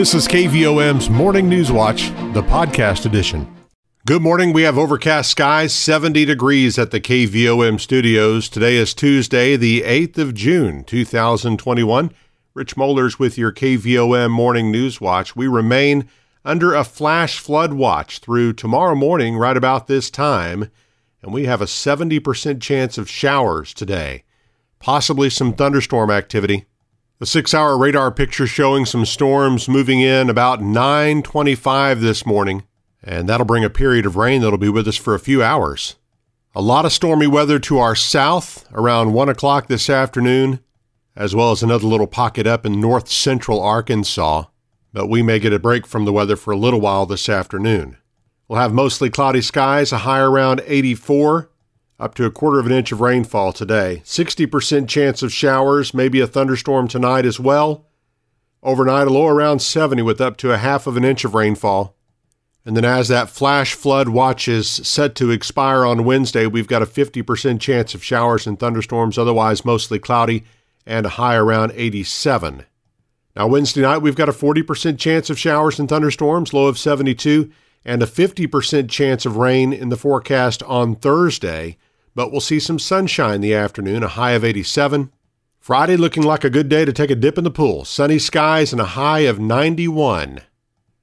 This is KVOM's Morning News Watch, the podcast edition. Good morning. We have overcast skies, 70 degrees at the KVOM studios. Today is Tuesday, the 8th of June, 2021. Rich Mollers with your KVOM Morning News Watch. We remain under a flash flood watch through tomorrow morning, right about this time, and we have a 70% chance of showers today, possibly some thunderstorm activity. The six hour radar picture showing some storms moving in about 925 this morning, and that'll bring a period of rain that'll be with us for a few hours. A lot of stormy weather to our south around 1 o'clock this afternoon, as well as another little pocket up in north central Arkansas, but we may get a break from the weather for a little while this afternoon. We'll have mostly cloudy skies, a high around 84, up to a quarter of an inch of rainfall today. 60% chance of showers, maybe a thunderstorm tonight as well. Overnight, a low around 70 with up to a half of an inch of rainfall. And then, as that flash flood watch is set to expire on Wednesday, we've got a 50% chance of showers and thunderstorms, otherwise mostly cloudy, and a high around 87. Now, Wednesday night, we've got a 40% chance of showers and thunderstorms, low of 72, and a 50% chance of rain in the forecast on Thursday, but we'll see some sunshine in the afternoon, a high of 87. Friday looking like a good day to take a dip in the pool. Sunny skies and a high of 91. You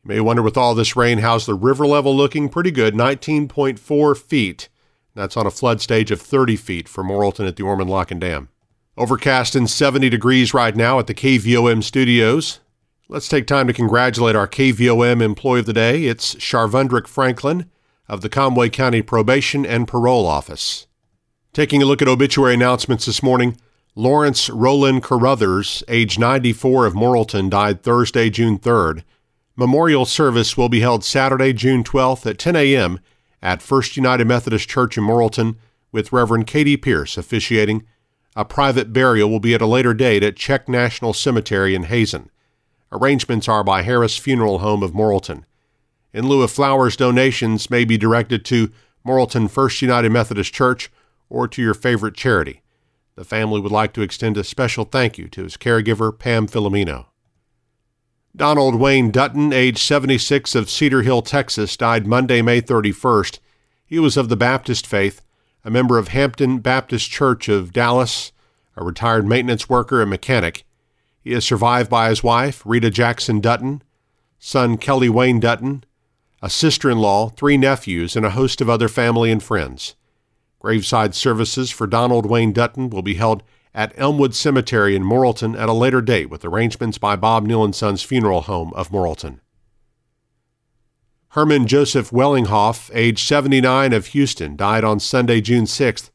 may wonder with all this rain, how's the river level looking? Pretty good, 19.4 feet. That's on a flood stage of 30 feet for Morrilton at the Ormond Lock and Dam. Overcast and 70 degrees right now at the KVOM studios. Let's take time to congratulate our KVOM employee of the day. It's Sharvundrick Franklin of the Conway County Probation and Parole Office. Taking a look at obituary announcements this morning, Lawrence Roland Carruthers, age 94 of Morrilton, died Thursday, June 3rd. Memorial service will be held Saturday, June 12th at 10 a.m. at First United Methodist Church in Morrilton with Reverend Katie Pierce officiating. A private burial will be at a later date at Czech National Cemetery in Hazen. Arrangements are by Harris Funeral Home of Morrilton. In lieu of flowers, donations may be directed to Morrilton First United Methodist Church or to your favorite charity. The family would like to extend a special thank you to his caregiver, Pam Filomeno. Donald Wayne Dutton, age 76 of Cedar Hill, Texas, died Monday, May 31st. He was of the Baptist faith, a member of Hampton Baptist Church of Dallas, a retired maintenance worker and mechanic. He is survived by his wife, Rita Jackson Dutton, son Kelly Wayne Dutton, a sister in law, three nephews, and a host of other family and friends. Graveside services for Donald Wayne Dutton will be held at Elmwood Cemetery in Morrilton at a later date with arrangements by Bob Neal and Sons Funeral Home of Morrilton. Herman Joseph Wellinghoff, age 79 of Houston, died on Sunday, June 6th.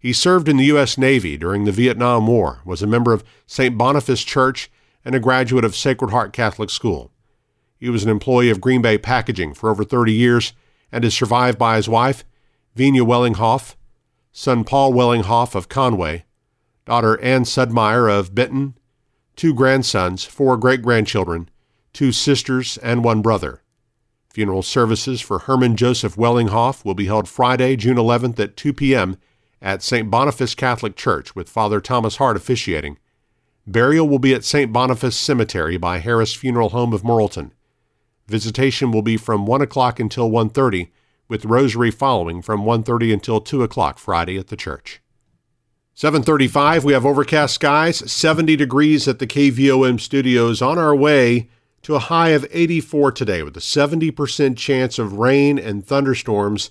He served in the U.S. Navy during the Vietnam War, was a member of St. Boniface Church, and a graduate of Sacred Heart Catholic School. He was an employee of Green Bay Packaging for over 30 years and is survived by his wife Vina Wellinghoff, son Paul Wellinghoff of Conway, daughter Ann Sudmeyer of Benton, two grandsons, four great grandchildren, two sisters, and one brother. Funeral services for Herman Joseph Wellinghoff will be held Friday, June 11th at 2 p.m. at St. Boniface Catholic Church with Father Thomas Hart officiating. Burial will be at St. Boniface Cemetery by Harris Funeral Home of Morrilton. Visitation will be from 1 o'clock until 1.30 with rosary following from 1:30 until 2 o'clock Friday at the church. 7:35 we have overcast skies, 70 degrees at the KVOM studios on our way to a high of 84 today with a 70% chance of rain and thunderstorms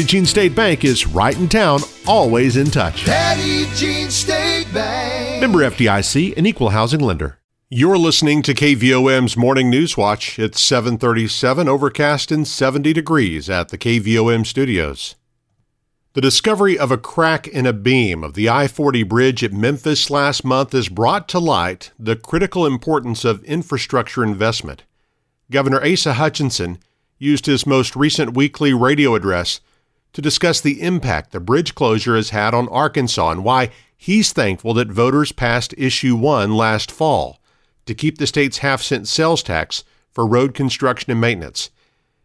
Petit Jean State Bank is right in town, always in touch. Petit Jean State Bank. Member FDIC, an equal housing lender. You're listening to KVOM's Morning News Watch. It's 737, overcast and 70 degrees at the KVOM studios. The discovery of a crack in a beam of the I 40 bridge at Memphis last month has brought to light the critical importance of infrastructure investment. Governor Asa Hutchinson used his most recent weekly radio address to discuss the impact the bridge closure has had on Arkansas and why he's thankful that voters passed Issue 1 last fall to keep the state's half cent sales tax for road construction and maintenance.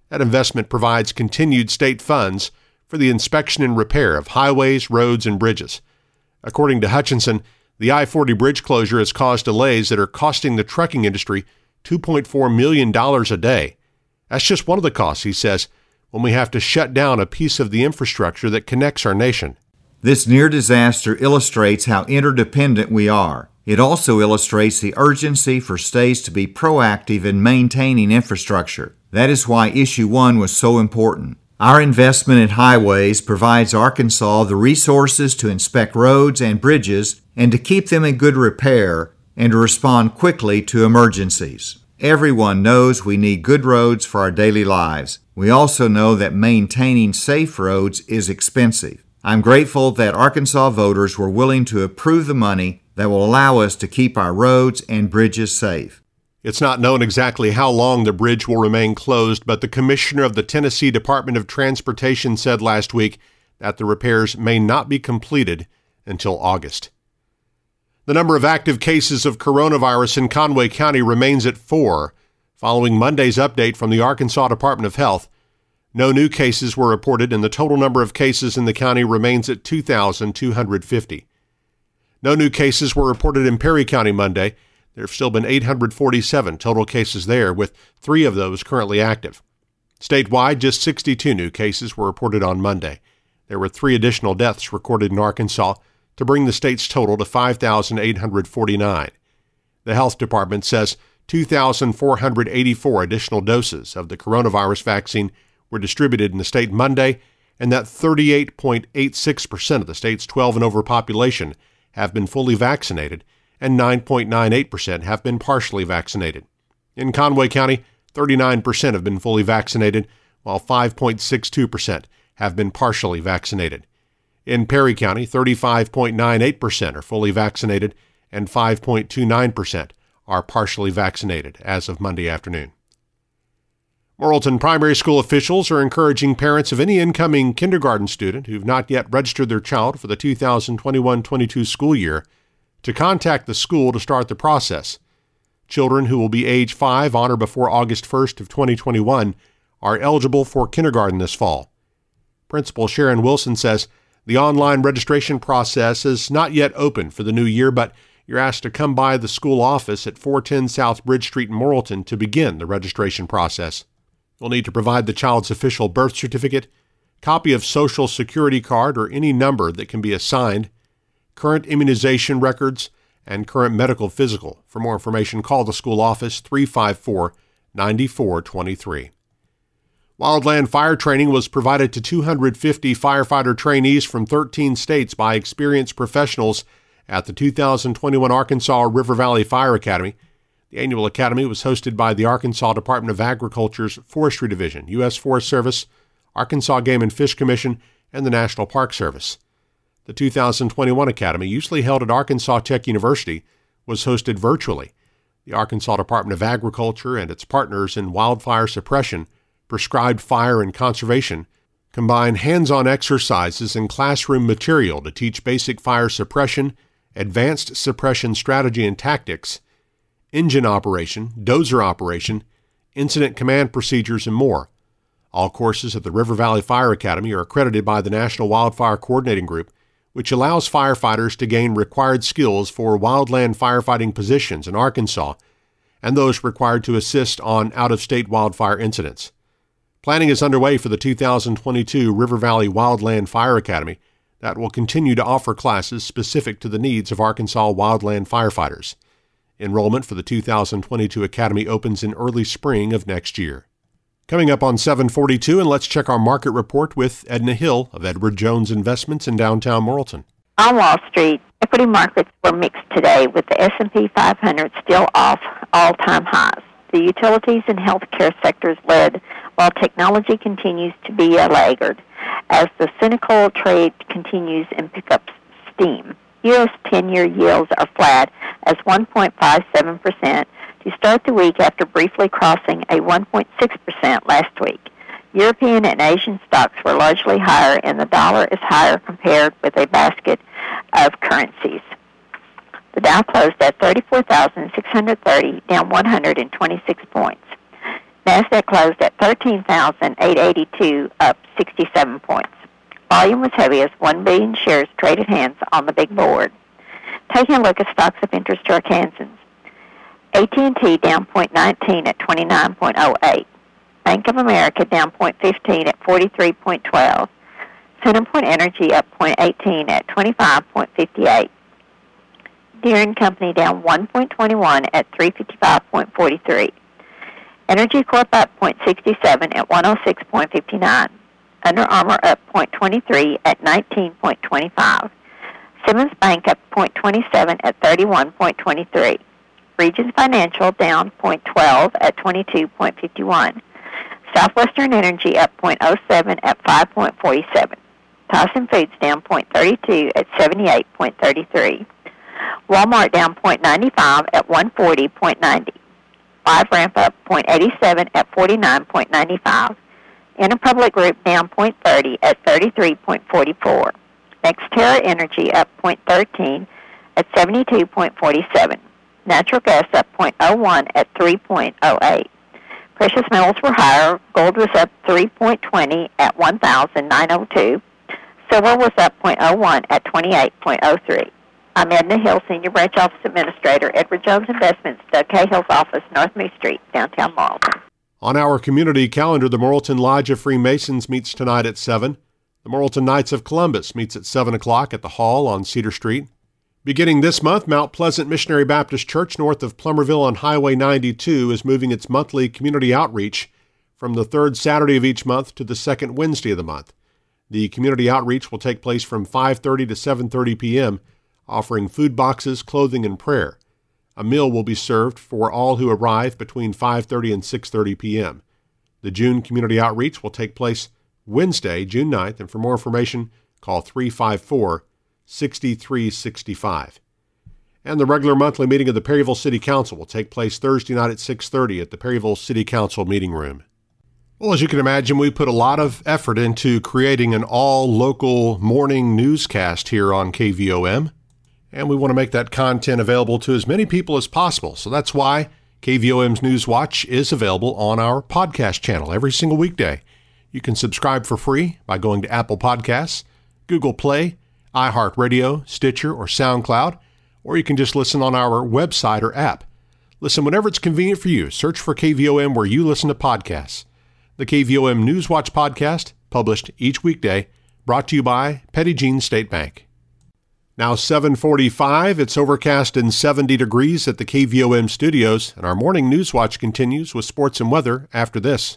That investment provides continued state funds for the inspection and repair of highways, roads, and bridges. According to Hutchinson, the I 40 bridge closure has caused delays that are costing the trucking industry $2.4 million a day. That's just one of the costs, he says, when we have to shut down a piece of the infrastructure that connects our nation. This near disaster illustrates how interdependent we are. It also illustrates the urgency for states to be proactive in maintaining infrastructure. That is why Issue 1 was so important. Our investment in highways provides Arkansas the resources to inspect roads and bridges and to keep them in good repair and to respond quickly to emergencies. Everyone knows we need good roads for our daily lives. We also know that maintaining safe roads is expensive. I'm grateful that Arkansas voters were willing to approve the money that will allow us to keep our roads and bridges safe. It's not known exactly how long the bridge will remain closed, but the commissioner of the Tennessee Department of Transportation said last week that the repairs may not be completed until August. The number of active cases of coronavirus in Conway County remains at four, following Monday's update from the Arkansas Department of Health. No new cases were reported, and the total number of cases in the county remains at 2,250. No new cases were reported in Perry County Monday, there have still been 847 total cases there, with three of those currently active. Statewide, just 62 new cases were reported on Monday. There were three additional deaths recorded in Arkansas to bring the state's total to 5,849. The health department says 2,484 additional doses of the coronavirus vaccine were distributed in the state Monday, and that 38.86% of the state's 12 and over population have been fully vaccinated and 9.98% have been partially vaccinated. In Conway County, 39% have been fully vaccinated, while 5.62% have been partially vaccinated. In Perry County, 35.98% are fully vaccinated and 5.29% are partially vaccinated as of Monday afternoon. Morrilton Primary School officials are encouraging parents of any incoming kindergarten student who've not yet registered their child for the 2021 22 school year to contact the school to start the process. Children who will be age 5 on or before August 1st of 2021 are eligible for kindergarten this fall. Principal Sharon Wilson says the online registration process is not yet open for the new year, but you're asked to come by the school office at 410 South Bridge Street in Morrilton to begin the registration process. You'll need to provide the child's official birth certificate, copy of social security card or any number that can be assigned, current immunization records, and current medical physical. For more information, call the school office 354 9423. Wildland fire training was provided to 250 firefighter trainees from 13 states by experienced professionals at the 2021 Arkansas River Valley Fire Academy. The annual academy was hosted by the Arkansas Department of Agriculture's Forestry Division, U.S. Forest Service, Arkansas Game and Fish Commission, and the National Park Service. The 2021 Academy, usually held at Arkansas Tech University, was hosted virtually. The Arkansas Department of Agriculture and its partners in wildfire suppression, prescribed fire and conservation, combine hands on exercises and classroom material to teach basic fire suppression, advanced suppression strategy and tactics, engine operation, dozer operation, incident command procedures, and more. All courses at the River Valley Fire Academy are accredited by the National Wildfire Coordinating Group which allows firefighters to gain required skills for wildland firefighting positions in Arkansas and those required to assist on out of state wildfire incidents. Planning is underway for the 2022 River Valley Wildland Fire Academy that will continue to offer classes specific to the needs of Arkansas wildland firefighters. Enrollment for the 2022 Academy opens in early spring of next year. Coming up on 742, and let's check our market report with Edna Hill of Edward Jones Investments in downtown Morrilton. On Wall Street, equity markets were mixed today with the S&P 500 still off all-time highs. The utilities and healthcare sectors led, while technology continues to be a laggard as the cyclical trade continues and picks up steam. U.S. 10-year yields are flat as 1.57% to start the week after briefly crossing a 1.6% last week. European and Asian stocks were largely higher, and the dollar is higher compared with a basket of currencies. The Dow closed at 34,630, down 126 points. Nasdaq closed at 13,882, up 67 points. Volume was heavy as 1 billion shares traded hands on the big board. Taking a look at stocks of interest to Arkansans. AT&T down 0.19 at 29.08. Bank of America down 0.15 at 43.12. CenterPoint Energy up 0.18 at 25.58. Deere & Company down 1.21 at 355.43. Entergy Corp up 0.67 at 106.59. Under Armour up 0.23 at 19.25. Simmons Bank up 0.27 at 31.23. Regions Financial down 0.12 at 22.51. Southwestern Energy up 0.07 at 5.47. Tyson Foods down 0.32 at 78.33. Walmart down 0.95 at 140.90. Five ramp up 0.87 at 49.95. Interpublic Group down 0.30 at 33.44. NextEra Energy up 0.13 at 72.47. Natural gas up 0.01 at 3.08. Precious metals were higher. Gold was up 3.20 at 1,902. Silver was up 0.01 at 28.03. I'm Edna Hill, Senior Branch Office Administrator, Edward Jones Investments, Doug Cahill's office, North Moose Street, downtown Morrilton. On our community calendar, the Morrilton Lodge of Freemasons meets tonight at 7. The Morrilton Knights of Columbus meets at 7 o'clock at the Hall on Cedar Street. Beginning this month, Mount Pleasant Missionary Baptist Church north of Plumerville on Highway 92 is moving its monthly community outreach from the third Saturday of each month to the second Wednesday of the month. The community outreach will take place from 5:30 to 7:30 p.m., offering food boxes, clothing, and prayer. A meal will be served for all who arrive between 5:30 and 6:30 p.m. The June community outreach will take place Wednesday, June 9th, and for more information, call 354 6365. And the regular monthly meeting of the Perryville City Council will take place Thursday night at 6:30 at the Perryville City Council meeting room. Well, as you can imagine, we put a lot of effort into creating an all local morning newscast here on KVOM, and we want to make that content available to as many people as possible. So that's why KVOM's News Watch is available on our podcast channel every single weekday. You can subscribe for free by going to Apple Podcasts, Google Play, iHeartRadio, Stitcher, or SoundCloud, or you can just listen on our website or app. Listen whenever it's convenient for you. Search for KVOM where you listen to podcasts. The KVOM News Watch podcast, published each weekday, brought to you by Petit Jean State Bank. Now 745, it's overcast and 70 degrees at the KVOM studios, and our morning Newswatch continues with sports and weather after this.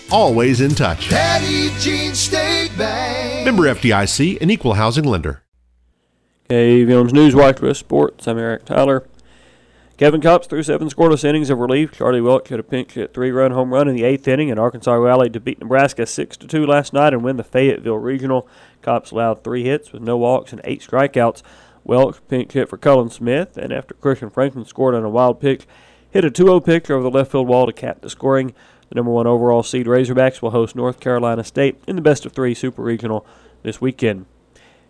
always in touch. Petit Jean State Bank. Member FDIC, an equal housing lender. KVOM's Newswatch with Sports. I'm Eric Tyler. Kevin Kopps threw seven scoreless innings of relief. Charlie Welch hit a pinch hit three-run home run in the eighth inning, and Arkansas rallied to beat Nebraska six to two last night and win the Fayetteville Regional. Kopps allowed three hits with no walks and eight strikeouts. Welch pinch hit for Cullen Smith, and after Christian Franklin scored on a wild pitch, hit a 2-0 pitch over the left field wall to cap the scoring. The number one overall seed Razorbacks will host North Carolina State in the best of three Super Regional this weekend.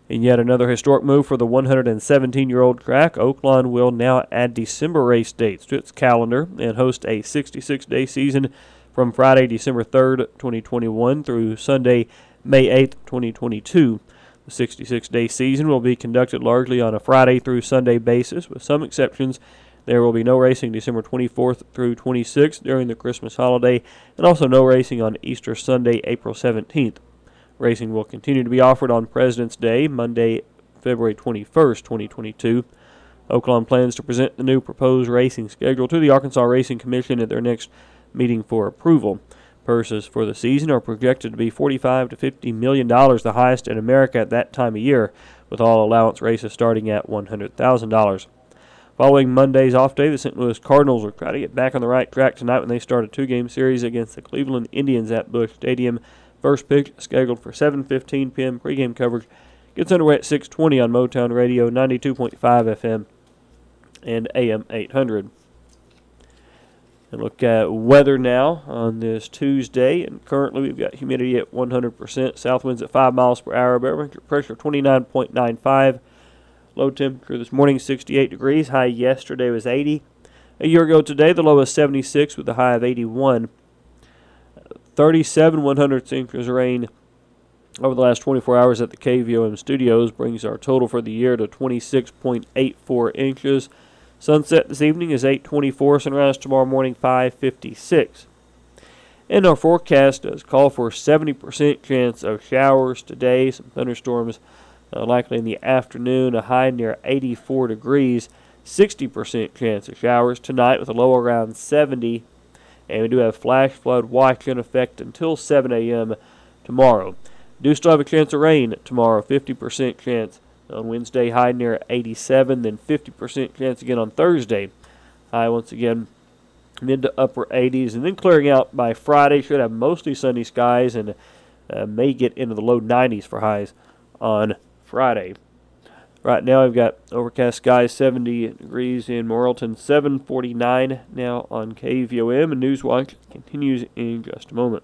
In yet another historic move for the 117 year old track, Oaklawn will now add December race dates to its calendar and host a 66 day season from Friday, December 3rd, 2021 through Sunday, May 8th, 2022. The 66 day season will be conducted largely on a Friday through Sunday basis, with some exceptions there will be no racing December 24th through 26th during the Christmas holiday, and also no racing on Easter Sunday, April 17th. Racing will continue to be offered on President's Day, Monday, February 21st, 2022. Oaklawn plans to present the new proposed racing schedule to the Arkansas Racing Commission at their next meeting for approval. Purses for the season are projected to be 45 to 50 million dollars, the highest in America at that time of year, with all allowance races starting at $100,000. Following Monday's off day, the St. Louis Cardinals will try to get back on the right track tonight when they start a two-game series against the Cleveland Indians at Busch Stadium. First pitch scheduled for 7:15 p.m. Pregame coverage gets underway at 6:20 on Motown Radio 92.5 FM and AM 800. And look at weather now on this Tuesday. And currently we've got humidity at 100%, south winds at 5 miles per hour, barometric pressure 29.95. Low temperature this morning 68 degrees. High yesterday was 80. A year ago today, the low was 76 with a high of 81. 37 100 inches of rain over the last 24 hours at the KVOM studios brings our total for the year to 26.84 inches. Sunset this evening is 8:24. Sunrise tomorrow morning 5:56. And our forecast does call for 70% chance of showers today. Some thunderstorms uh, likely in the afternoon. A high near 84 degrees. 60% chance of showers tonight with a low around 70. And we do have flash flood watch in effect until 7 a.m. tomorrow. Do still have a chance of rain tomorrow. 50% chance on Wednesday, high near 87, then 50% chance again on Thursday. High once again mid to upper 80s, and then clearing out by Friday. Should have mostly sunny skies and uh, may get into the low 90s for highs on Friday. Right now, I've got overcast skies, 70 degrees in Morrilton, 749 now on KVOM, and Newswatch continues in just a moment.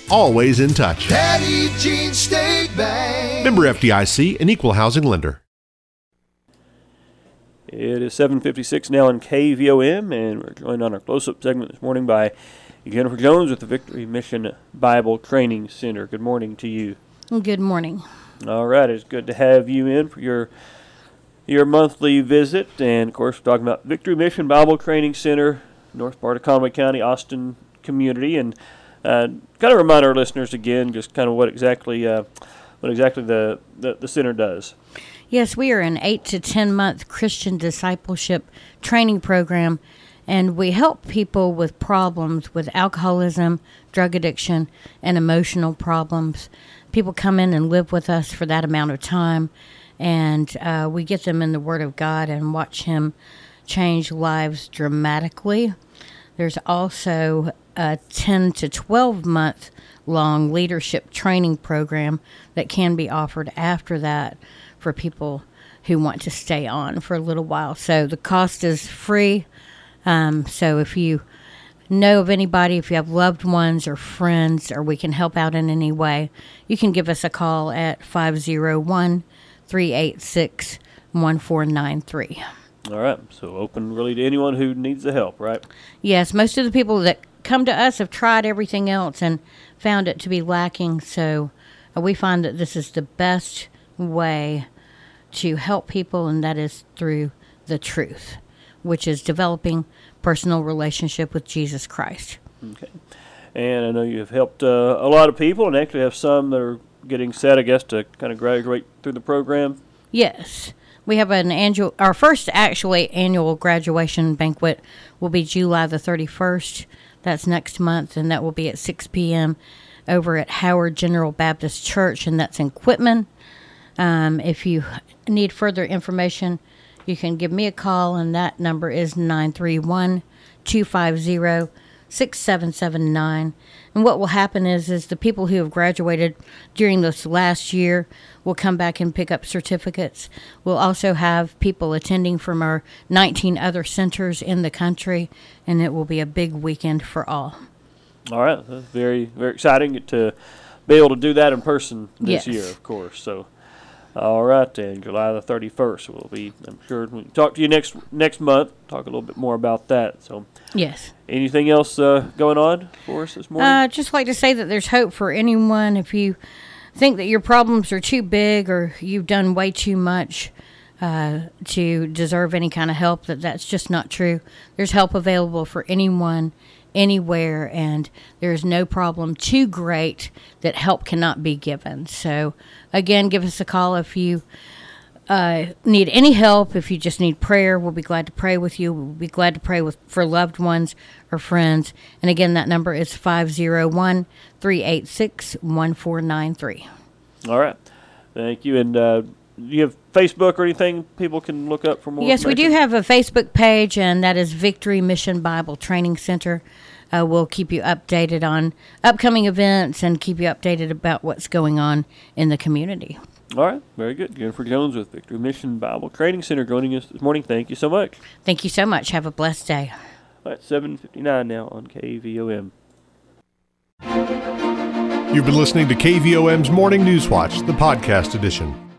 always in touch. Petit Jean State Bank. Member FDIC, an equal housing lender. It is 7:56 now on KVOM, and we're joined on our close-up segment this morning by Jennifer Jones with the Victory Mission Bible Training Center. Good morning to you. Good morning. All right, it's good to have you in for your your monthly visit, and of course, we're talking about Victory Mission Bible Training Center, north part of Conway County, Austin community, and uh, kind of remind our listeners again, just kind of what exactly uh, what exactly the, the the center does. Yes, we are an eight to 10 month Christian discipleship training program, and we help people with problems with alcoholism, drug addiction, and emotional problems. People come in and live with us for that amount of time, and uh, we get them in the Word of God and watch Him change lives dramatically. There's also a 10 to 12 month long leadership training program that can be offered after that for people who want to stay on for a little while. So the cost is free. Um, so if you know of anybody, if you have loved ones or friends, or we can help out in any way, you can give us a call at 501 386 1493. All right, so open really to anyone who needs the help, right? Yes, most of the people that come to us have tried everything else and found it to be lacking. So uh, we find that this is the best way to help people, and that is through the truth, which is developing personal relationship with Jesus Christ. Okay. And I know you've helped uh, a lot of people, and actually have some that are getting set, I guess, to kind of graduate through the program. Yes. We have an annual, our first actually annual graduation banquet will be July the 31st. That's next month, and that will be at 6 p.m. over at Howard General Baptist Church, and that's in Quitman. Um, if you need further information, you can give me a call, and that number is 931 250 6779. And what will happen is, is the people who have graduated during this last year will come back and pick up certificates. We'll also have people attending from our 19 other centers in the country, and it will be a big weekend for all. All right, that's very very exciting to be able to do that in person this Yes. year, of course. So, All right, then, July the 31st. We'll be, I'm sure, we can talk to you next next month, talk a little bit more about that. So, Yes. anything else uh, going on for us this morning? I uh, just like to say that there's hope for anyone if you think that your problems are too big or you've done way too much uh, to deserve any kind of help. That that's just not true. There's help available for anyone, anywhere, and there's no problem too great that help cannot be given. So, again, give us a call if you uh, need any help, if you just need prayer, we'll be glad to pray with you. We'll be glad to pray with for loved ones or friends. And again, that number is 501 386 1493. All right. Thank you. And uh, you have Facebook or anything people can look up for more? Yes, we do have a Facebook page, and that is Victory Mission Bible Training Center. Uh, we'll keep you updated on upcoming events and keep you updated about what's going on in the community. All right. Very good. Jennifer Jones with Victory Mission Bible Training Center joining us this morning. Thank you so much. Thank you so much. Have a blessed day. All right, 7.59 now on KVOM. You've been listening to KVOM's Morning News Watch, the podcast edition.